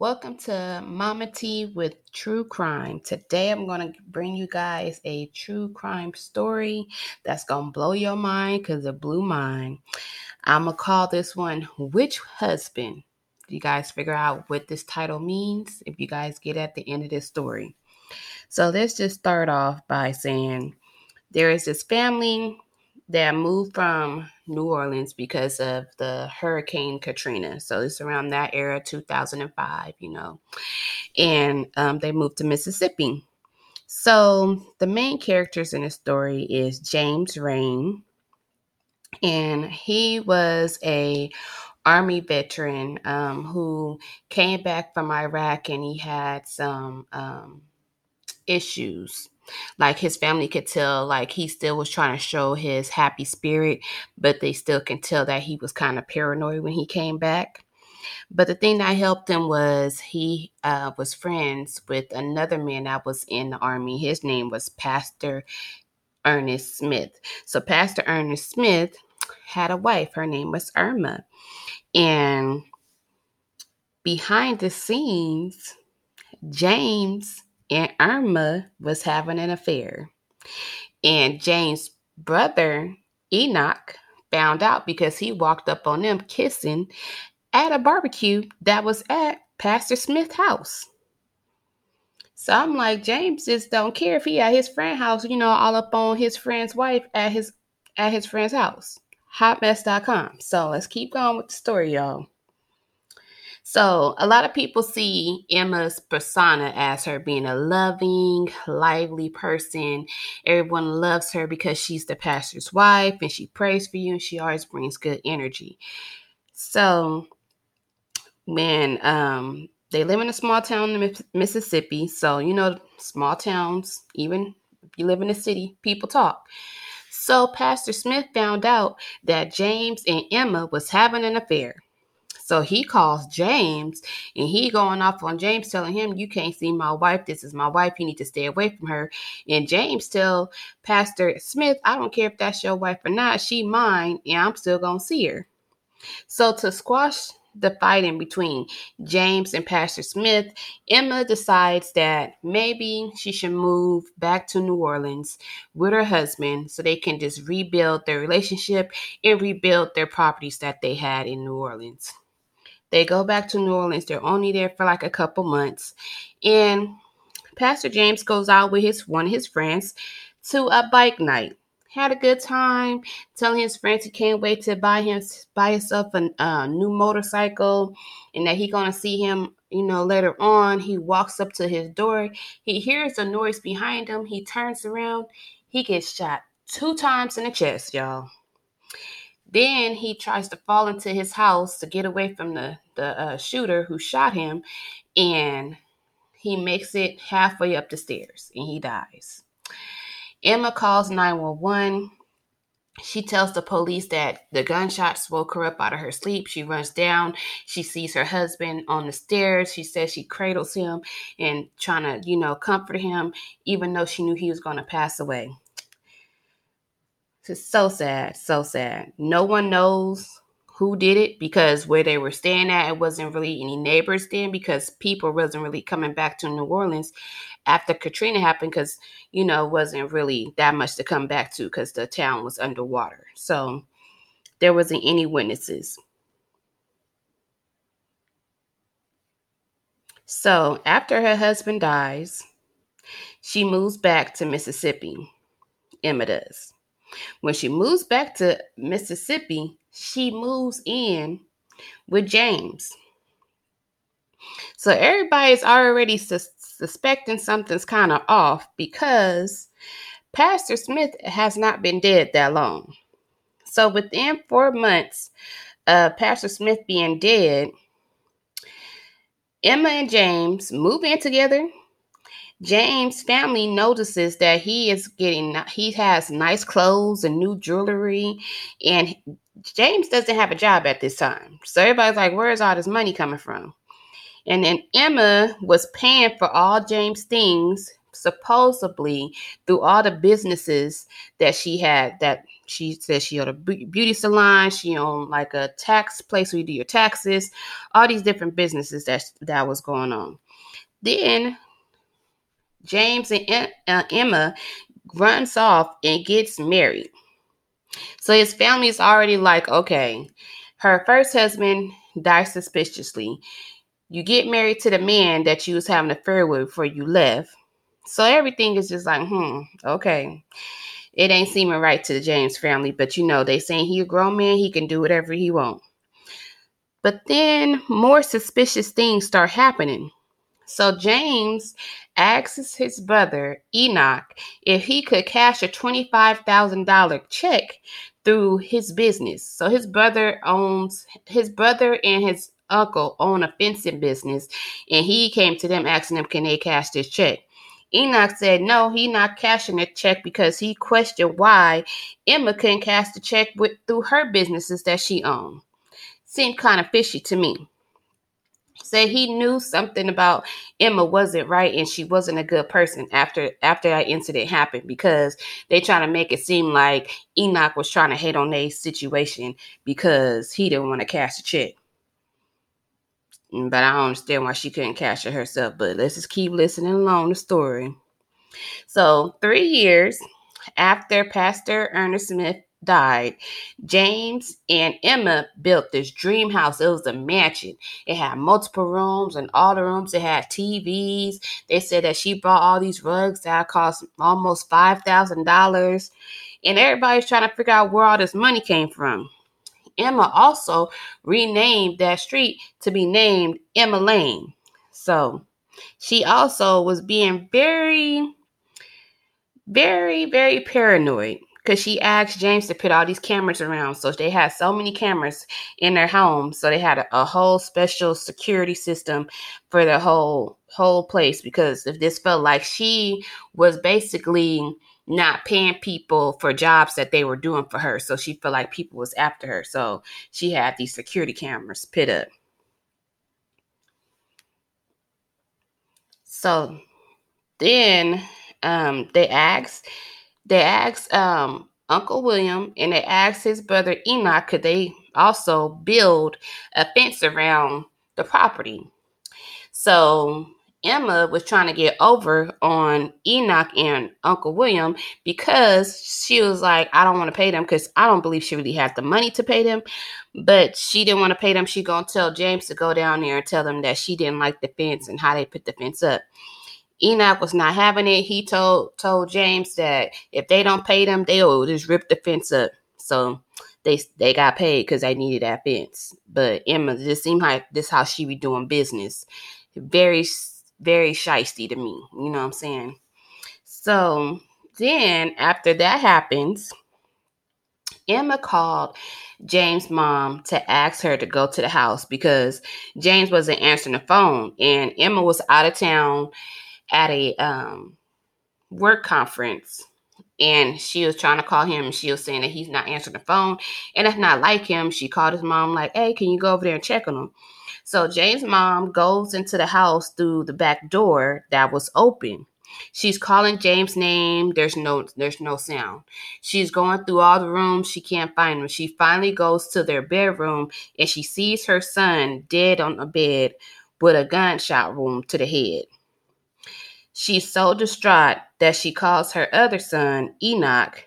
Welcome to Mama T with True Crime. Today I'm going to bring you guys a true crime story that's going to blow your mind because it blew mine. I'm going to call this one Which Husband. You guys figure out what this title means if you guys get at the end of this story. So let's just start off by saying there is this family that moved from New Orleans because of the Hurricane Katrina. So it's around that era, 2005, you know. And um, they moved to Mississippi. So the main characters in the story is James Raine, and he was a army veteran um, who came back from Iraq, and he had some um, issues like his family could tell like he still was trying to show his happy spirit but they still can tell that he was kind of paranoid when he came back. But the thing that helped him was he uh, was friends with another man that was in the army. His name was pastor ernest smith. So pastor ernest smith had a wife. Her name was irma. And behind the scenes james and Irma was having an affair. And James' brother, Enoch, found out because he walked up on them kissing at a barbecue that was at Pastor Smith's house. So I'm like, James just don't care if he at his friend house, you know, all up on his friend's wife at his at his friend's house. Hotmess.com. So let's keep going with the story, y'all. So, a lot of people see Emma's persona as her being a loving, lively person. Everyone loves her because she's the pastor's wife and she prays for you and she always brings good energy. So, when um, they live in a small town in Mississippi, so you know, small towns, even if you live in a city, people talk. So, Pastor Smith found out that James and Emma was having an affair. So he calls James and he going off on James telling him, You can't see my wife. This is my wife. You need to stay away from her. And James tell Pastor Smith, I don't care if that's your wife or not. She mine and I'm still gonna see her. So to squash the fight in between James and Pastor Smith, Emma decides that maybe she should move back to New Orleans with her husband so they can just rebuild their relationship and rebuild their properties that they had in New Orleans. They go back to New Orleans. They're only there for like a couple months. And Pastor James goes out with his one of his friends to a bike night. Had a good time, telling his friends he can't wait to buy him buy himself a uh, new motorcycle, and that he gonna see him, you know, later on. He walks up to his door. He hears a noise behind him. He turns around. He gets shot two times in the chest, y'all. Then he tries to fall into his house to get away from the the uh, shooter who shot him, and he makes it halfway up the stairs and he dies. Emma calls 911. She tells the police that the gunshots woke her up out of her sleep. She runs down. She sees her husband on the stairs. She says she cradles him and trying to, you know, comfort him, even though she knew he was going to pass away. It's so sad, so sad. No one knows who did it because where they were staying at, it wasn't really any neighbors then because people wasn't really coming back to New Orleans after Katrina happened because, you know, wasn't really that much to come back to because the town was underwater. So there wasn't any witnesses. So after her husband dies, she moves back to Mississippi. Emma does. When she moves back to Mississippi, she moves in with James. So everybody's already sus- suspecting something's kind of off because Pastor Smith has not been dead that long. So within four months of Pastor Smith being dead, Emma and James move in together James' family notices that he is getting he has nice clothes and new jewelry and James doesn't have a job at this time. So everybody's like where's all this money coming from? And then Emma was paying for all James' things supposedly through all the businesses that she had that She said she owned a beauty salon. She owned like a tax place where you do your taxes. All these different businesses that that was going on. Then James and uh, Emma runs off and gets married. So his family is already like, okay, her first husband dies suspiciously. You get married to the man that you was having an affair with before you left. So everything is just like, hmm, okay. It ain't seeming right to the James family, but you know, they saying he a grown man, he can do whatever he want. But then more suspicious things start happening. So James asks his brother Enoch if he could cash a $25,000 check through his business. So his brother owns his brother and his uncle own a fencing business and he came to them asking them can they cash this check. Enoch said no, he not cashing the check because he questioned why Emma couldn't cash the check with through her businesses that she owned. Seemed kind of fishy to me said he knew something about Emma wasn't right and she wasn't a good person after after that incident happened because they trying to make it seem like Enoch was trying to hate on their situation because he didn't want to cash the check. But I don't understand why she couldn't cash it herself. But let's just keep listening along the story. So three years after Pastor Ernest Smith died, James and Emma built this dream house. It was a mansion. It had multiple rooms, and all the rooms it had TVs. They said that she bought all these rugs that cost almost five thousand dollars, and everybody's trying to figure out where all this money came from. Emma also renamed that street to be named Emma Lane. So she also was being very, very, very paranoid because she asked James to put all these cameras around. So they had so many cameras in their home. So they had a, a, whole special security system for the whole whole place because if this felt like she was basically not paying people for jobs that they were doing for her. So she felt like people was after her. So she had these security cameras put up. So then um, they asked they asked um, Uncle William and they asked his brother Enoch could they also build a fence around the property. So Emma was trying to get over on Enoch and Uncle William because she was like, I don't want to pay them because I don't believe she really had the money to pay them. But she didn't want to pay them. She gonna tell James to go down there and tell them that she didn't like the fence and how they put the fence up. Enoch was not having it. He told told James that if they don't pay them, they'll just rip the fence up. So they they got paid because they needed that fence. But Emma just seemed like this how she be doing business. Very very shisty to me. You know what I'm saying? So then after that happens, Emma called James' mom to ask her to go to the house because James wasn't answering the phone and Emma was out of town at a um, work conference and she was trying to call him she was saying that he's not answering the phone and it's not like him. She called his mom like hey can you go over there and check on him? So james mom goes into the house through the back door that was open. She's calling james name. There's no there's no sound. She's going through all the rooms. She can't find him. She finally goes to their bedroom and she sees her son dead on a bed with a gunshot wound to the head She's so distraught that she calls her other son, Enoch,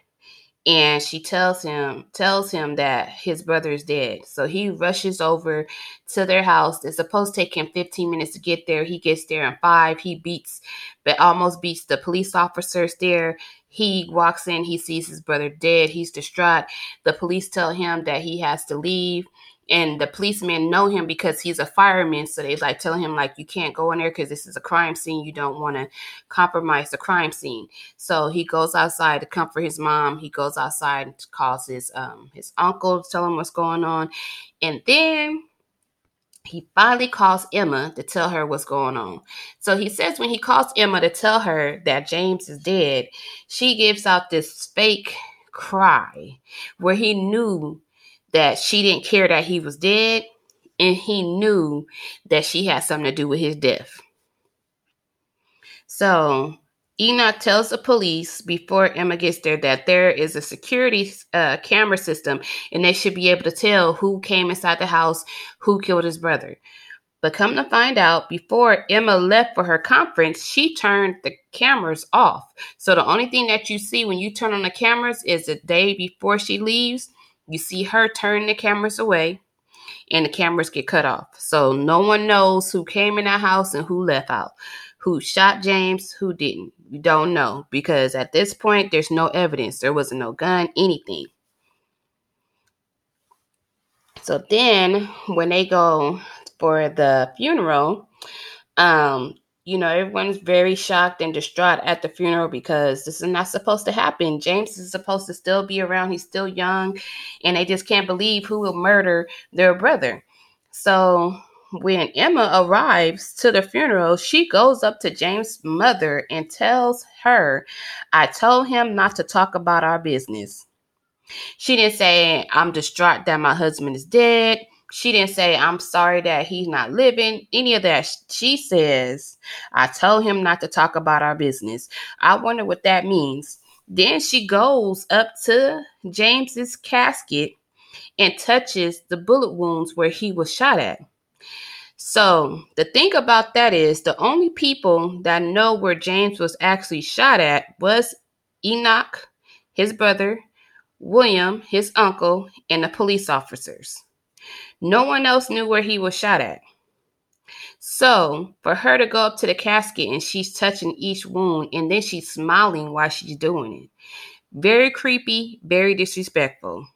and she tells him tells him that his brother is dead. So he rushes over to their house. It's supposed to take him 15 minutes to get there. He gets there in five. He beats, but almost beats the police officers there. He walks in, he sees his brother dead. He's distraught. The police tell him that he has to leave and the policemen know him because he's a fireman so they like telling him like you can't go in there because this is a crime scene. You don't want to compromise the crime scene. So he goes outside to comfort his mom. He goes outside and calls his um his uncle to tell him what's going on. And then he finally calls Emma to tell her what's going on. So he says when he calls Emma to tell her that James is dead, she gives out this fake cry where he knew that she didn't care that he was dead and he knew that she had something to do with his death. So Enoch tells the police before Emma gets there that there is a security uh, camera system and they should be able to tell who came inside the house, who killed his brother. But come to find out, before Emma left for her conference, she turned the cameras off. So the only thing that you see when you turn on the cameras is the day before she leaves, you see her turn the cameras away and the cameras get cut off. So no one knows who came in that house and who left out who shot James, who didn't. You don't know because at this point, there's no evidence. There wasn't no gun, anything. So then, when they go for the funeral, um, you know, everyone's very shocked and distraught at the funeral because this is not supposed to happen. James is supposed to still be around. He's still young, and they just can't believe who will murder their brother. So when Emma arrives to the funeral, she goes up to James' mother and tells her, I told him not to talk about our business. She didn't say, I'm distraught that my husband is dead. She didn't say, I'm sorry that he's not living. Any of that. She says, I told him not to talk about our business. I wonder what that means. Then she goes up to James's casket and touches the bullet wounds where he was shot at. So the thing about that is the only people that know where James was actually shot at was Enoch, his brother, William, his uncle, and the police officers. No one else knew where he was shot at. So for her to go up to the casket and she's touching each wound and then she's smiling while she's doing it. Very creepy, very disrespectful.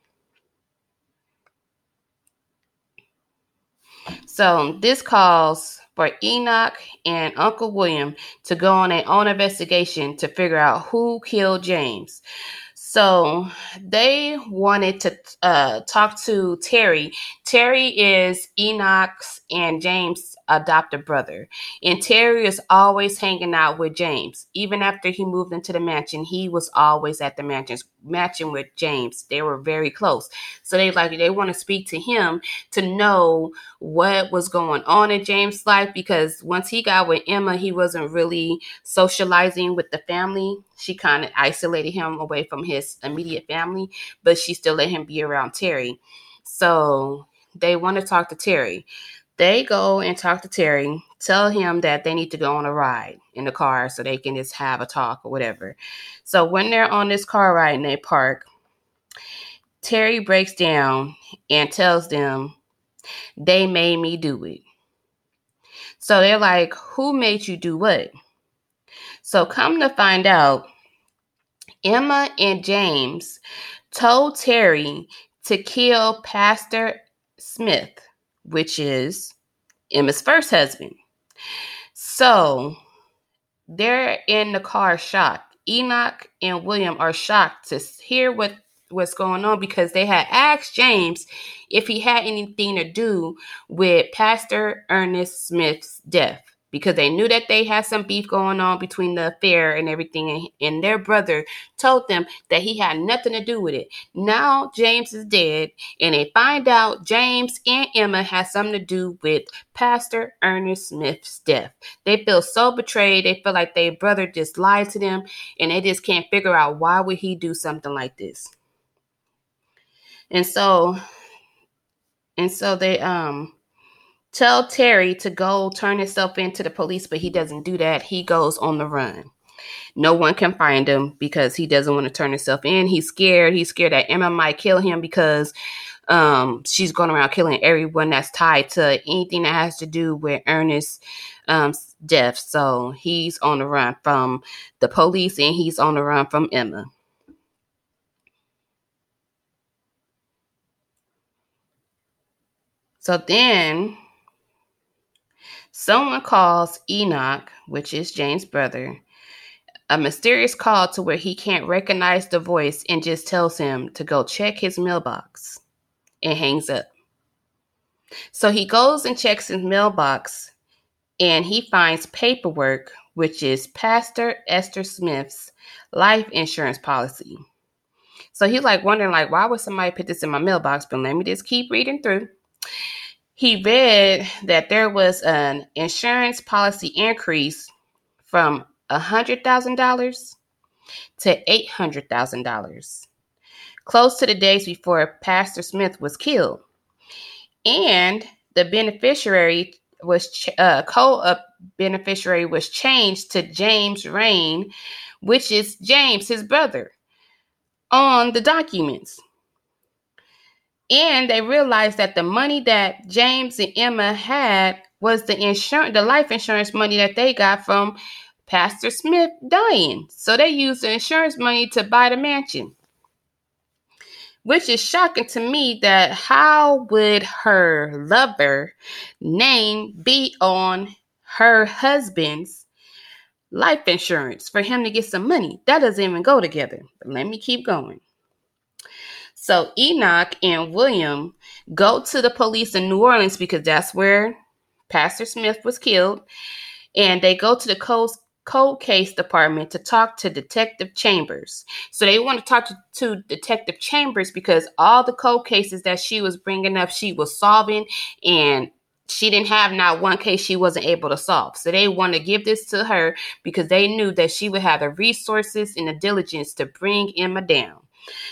So this calls for Enoch and Uncle William to go on their own investigation to figure out who killed James. So they wanted to uh, talk to Terry. Terry is Enoch's and James' adopted brother. And Terry is always hanging out with James. Even after he moved into the mansion, he was always at the mansion, matching with James. They were very close. So they like they want to speak to him to know what was going on in James' life because once he got with Emma, he wasn't really socializing with the family. She kind of isolated him away from his immediate family, but she still let him be around Terry. So they want to talk to Terry. They go and talk to Terry, tell him that they need to go on a ride in the car so they can just have a talk or whatever. So when they're on this car ride in they park, Terry breaks down and tells them they made me do it. So they're like, Who made you do what? So come to find out, Emma and James told Terry to kill Pastor Smith which is Emma's first husband. So they're in the car shocked. Enoch and William are shocked to hear what what's going on because they had asked James if he had anything to do with Pastor Ernest Smith's death because they knew that they had some beef going on between the affair and everything. And, and, their brother told them that he had nothing to do with it. Now James is dead, and they find out James and Emma had something to do with Pastor Ernest Smith's death. They feel so betrayed. They feel like their brother just lied to them, and they just can't figure out why would he do something like this. And so, and so they um tell Terry to go turn himself into the police, but he doesn't do that. He goes on the run. No one can find him because he doesn't want to turn himself in. He's scared. He's scared that Emma might kill him because um, she's going around killing everyone that's tied to anything that has to do with Ernest's um, death. So he's on the run from the police and he's on the run from Emma. So then Someone calls Enoch, which is James' brother, a mysterious call to where he can't recognize the voice and just tells him to go check his mailbox and hangs up. So he goes and checks his mailbox and he finds paperwork, which is Pastor Ernest Smith's life insurance policy. So he's like wondering, like, why would somebody put this in my mailbox? But let me just keep reading through he read that there was an insurance policy increase from $100,000 to $800,000, close to the days before Pastor Smith was killed. And the beneficiary was uh, co-beneficiary was changed to James Raine, which is James, his brother, on the documents. And they realized that the money that James and Emma had was the insurance, the life insurance money that they got from Pastor Smith dying. So they used the insurance money to buy the mansion. Which is shocking to me that how would her lover name be on her husband's life insurance for him to get some money? That doesn't even go together. But let me keep going. So Enoch and William go to the police in New Orleans because that's where Pastor Smith was killed. And they go to the cold, cold case department to talk to Detective Chambers. So they want to talk to, to Detective Chambers because all the cold cases that she was bringing up, she was solving and she didn't have not one case she wasn't able to solve. So they want to give this to her because they knew that she would have the resources and the diligence to bring Emma down.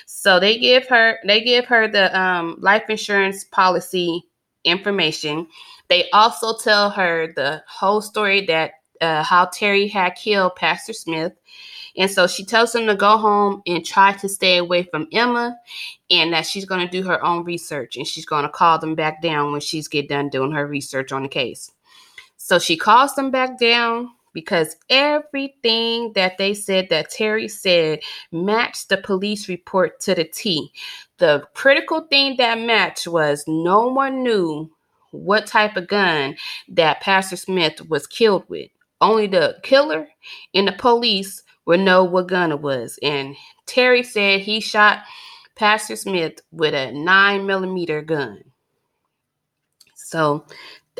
So they give her they give her the um, life insurance policy information. They also tell her the whole story that uh, how Terry had killed Pastor Smith. And so she tells him to go home and try to stay away from Emma and that she's going to do her own research and she's going to call them back down when she's get done doing her research on the case. So she calls them back down because everything that they said that Terry said matched the police report to the T. The critical thing that matched was no one knew what type of gun that Pastor Smith was killed with. Only the killer and the police would know what gun it was. And Terry said he shot Pastor Smith with a nine millimeter gun. So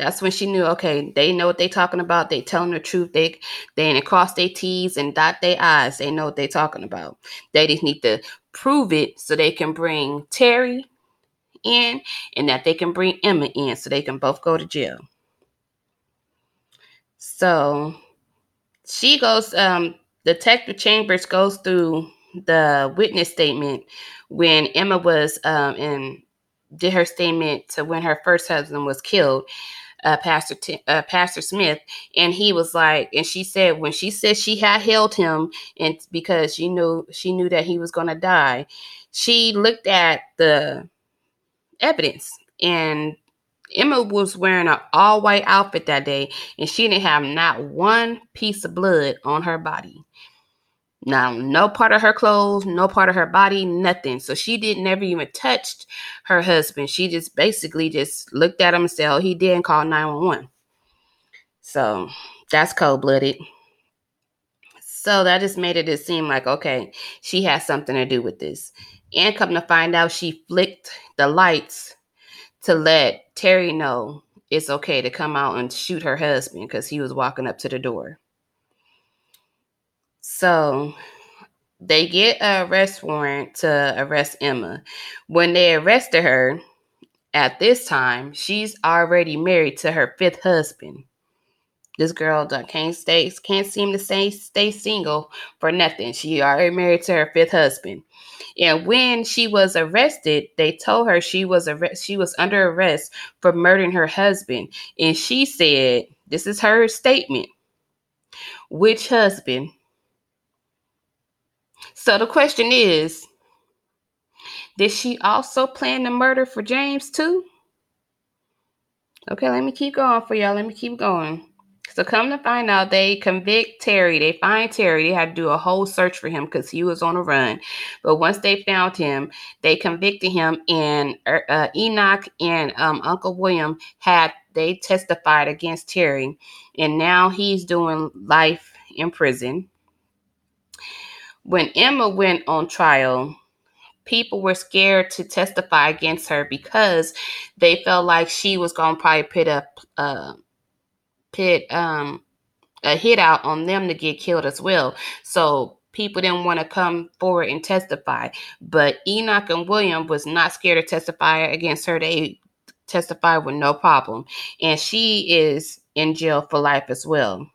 that's when she knew okay they know what they talking about. They telling the truth. They they ain't cross their t's and dot their i's. They know what they talking about. They just need to prove it so they can bring terry in and that they can bring emma in so they can both go to jail. So she goes um detective chambers goes through the witness statement when emma was um in did her statement to when her first husband was killed uh, Pastor T- uh, Pastor Smith, and he was like, and she said when she said she had held him, and because she knew she knew that he was going to die, she looked at the evidence, and Emma was wearing an all white outfit that day, and she didn't have not one piece of blood on her body. Now, no part of her clothes, no part of her body, nothing. So she didn't never even touched her husband. She just basically just looked at him and said, Oh, he didn't call 911. So that's cold blooded. So that just made it seem like, okay, she has something to do with this. And come to find out, she flicked the lights to let Terry know it's okay to come out and shoot her husband because he was walking up to the door. So they get a arrest warrant to arrest Emma. When they arrested her, at this time, she's already married to her fifth husband. This girl can't stay, can't seem to stay stay single for nothing. She already married to her fifth husband. And when she was arrested, they told her she was arrest, she was under arrest for murdering her husband. And she said, "This is her statement." Which husband? So the question is Did she also plan the murder for James too? Okay, let me keep going for y'all. Let me keep going. So come to find out, they convict Terry. They find Terry. They had to do a whole search for him because he was on a run. But once they found him, they convicted him. And er, uh, Enoch and um, Uncle William had they testified against Terry, and now he's doing life in prison when Emma went on trial, people were scared to testify against her because they felt like she was going to probably put a uh, um, a hit out on them to get killed as well. So people didn't want to come forward and testify. But Enoch and William was not scared to testify against her. They testified with no problem, and she is in jail for life as well.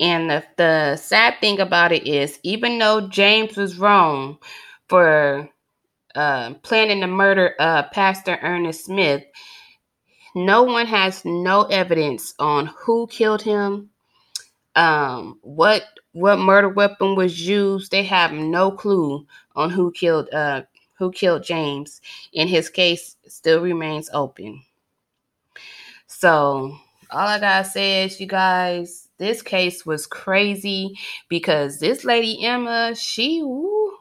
And the, the sad thing about it is, even though James was wrong for uh, planning the murder of Pastor Ernest Smith, no one has no evidence on who killed him, um, what what murder weapon was used. They have no clue on who killed uh, who killed James, and his case still remains open. So all I gotta say is, you guys, this case was crazy because this lady Emma, she, woo,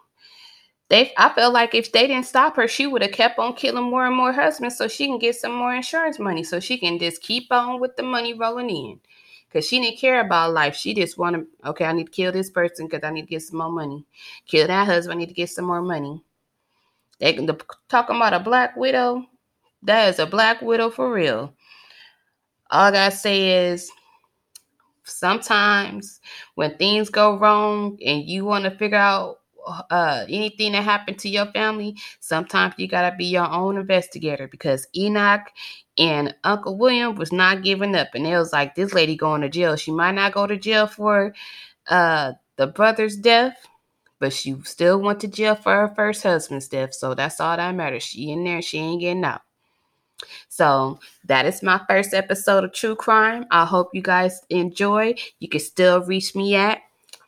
they, I felt like if they didn't stop her, she would have kept on killing more and more husbands so she can get some more insurance money, so she can just keep on with the money rolling in. Cause she didn't care about life. She just wanted, okay, I need to kill this person because I need to get some more money. Kill that husband, I need to get some more money. They the, talking about a black widow. That is a black widow for real. All I gotta say is sometimes when things go wrong and you want to figure out uh, anything that happened to your family, sometimes you gotta be your own investigator because Enoch and Uncle William was not giving up, and it was like this lady going to jail. She might not go to jail for uh, the brother's death, but she still went to jail for her first husband's death. So that's all that matters. She in there, she ain't getting out. So that is my first episode of True Crime. I hope you guys enjoy. You can still reach me at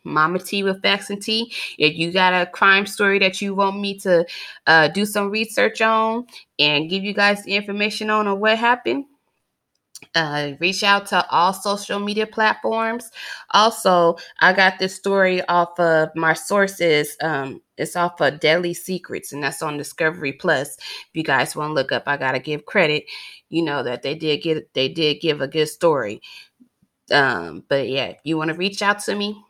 Mama T with Facts and Tea. If you got a crime story that you want me to uh, do some research on and give you guys the information on or what happened, uh, reach out to all social media platforms. Also, I got this story off of my sources. Um, it's off of Deadly Secrets, and that's on Discovery Plus. If you guys want to look up, I gotta give credit. You know that they did get they did give a good story. Um, but yeah, you want to reach out to me,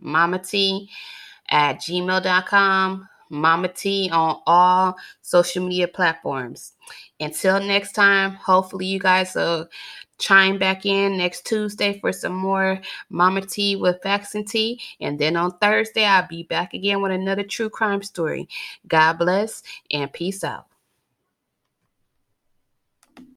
Mama T at gmail.com. Mama T on all social media platforms. Until next time, hopefully you guys will chime back in next Tuesday for some more Mama T with Facts and Tea. And then on Thursday, I'll be back again with another true crime story. God bless and peace out.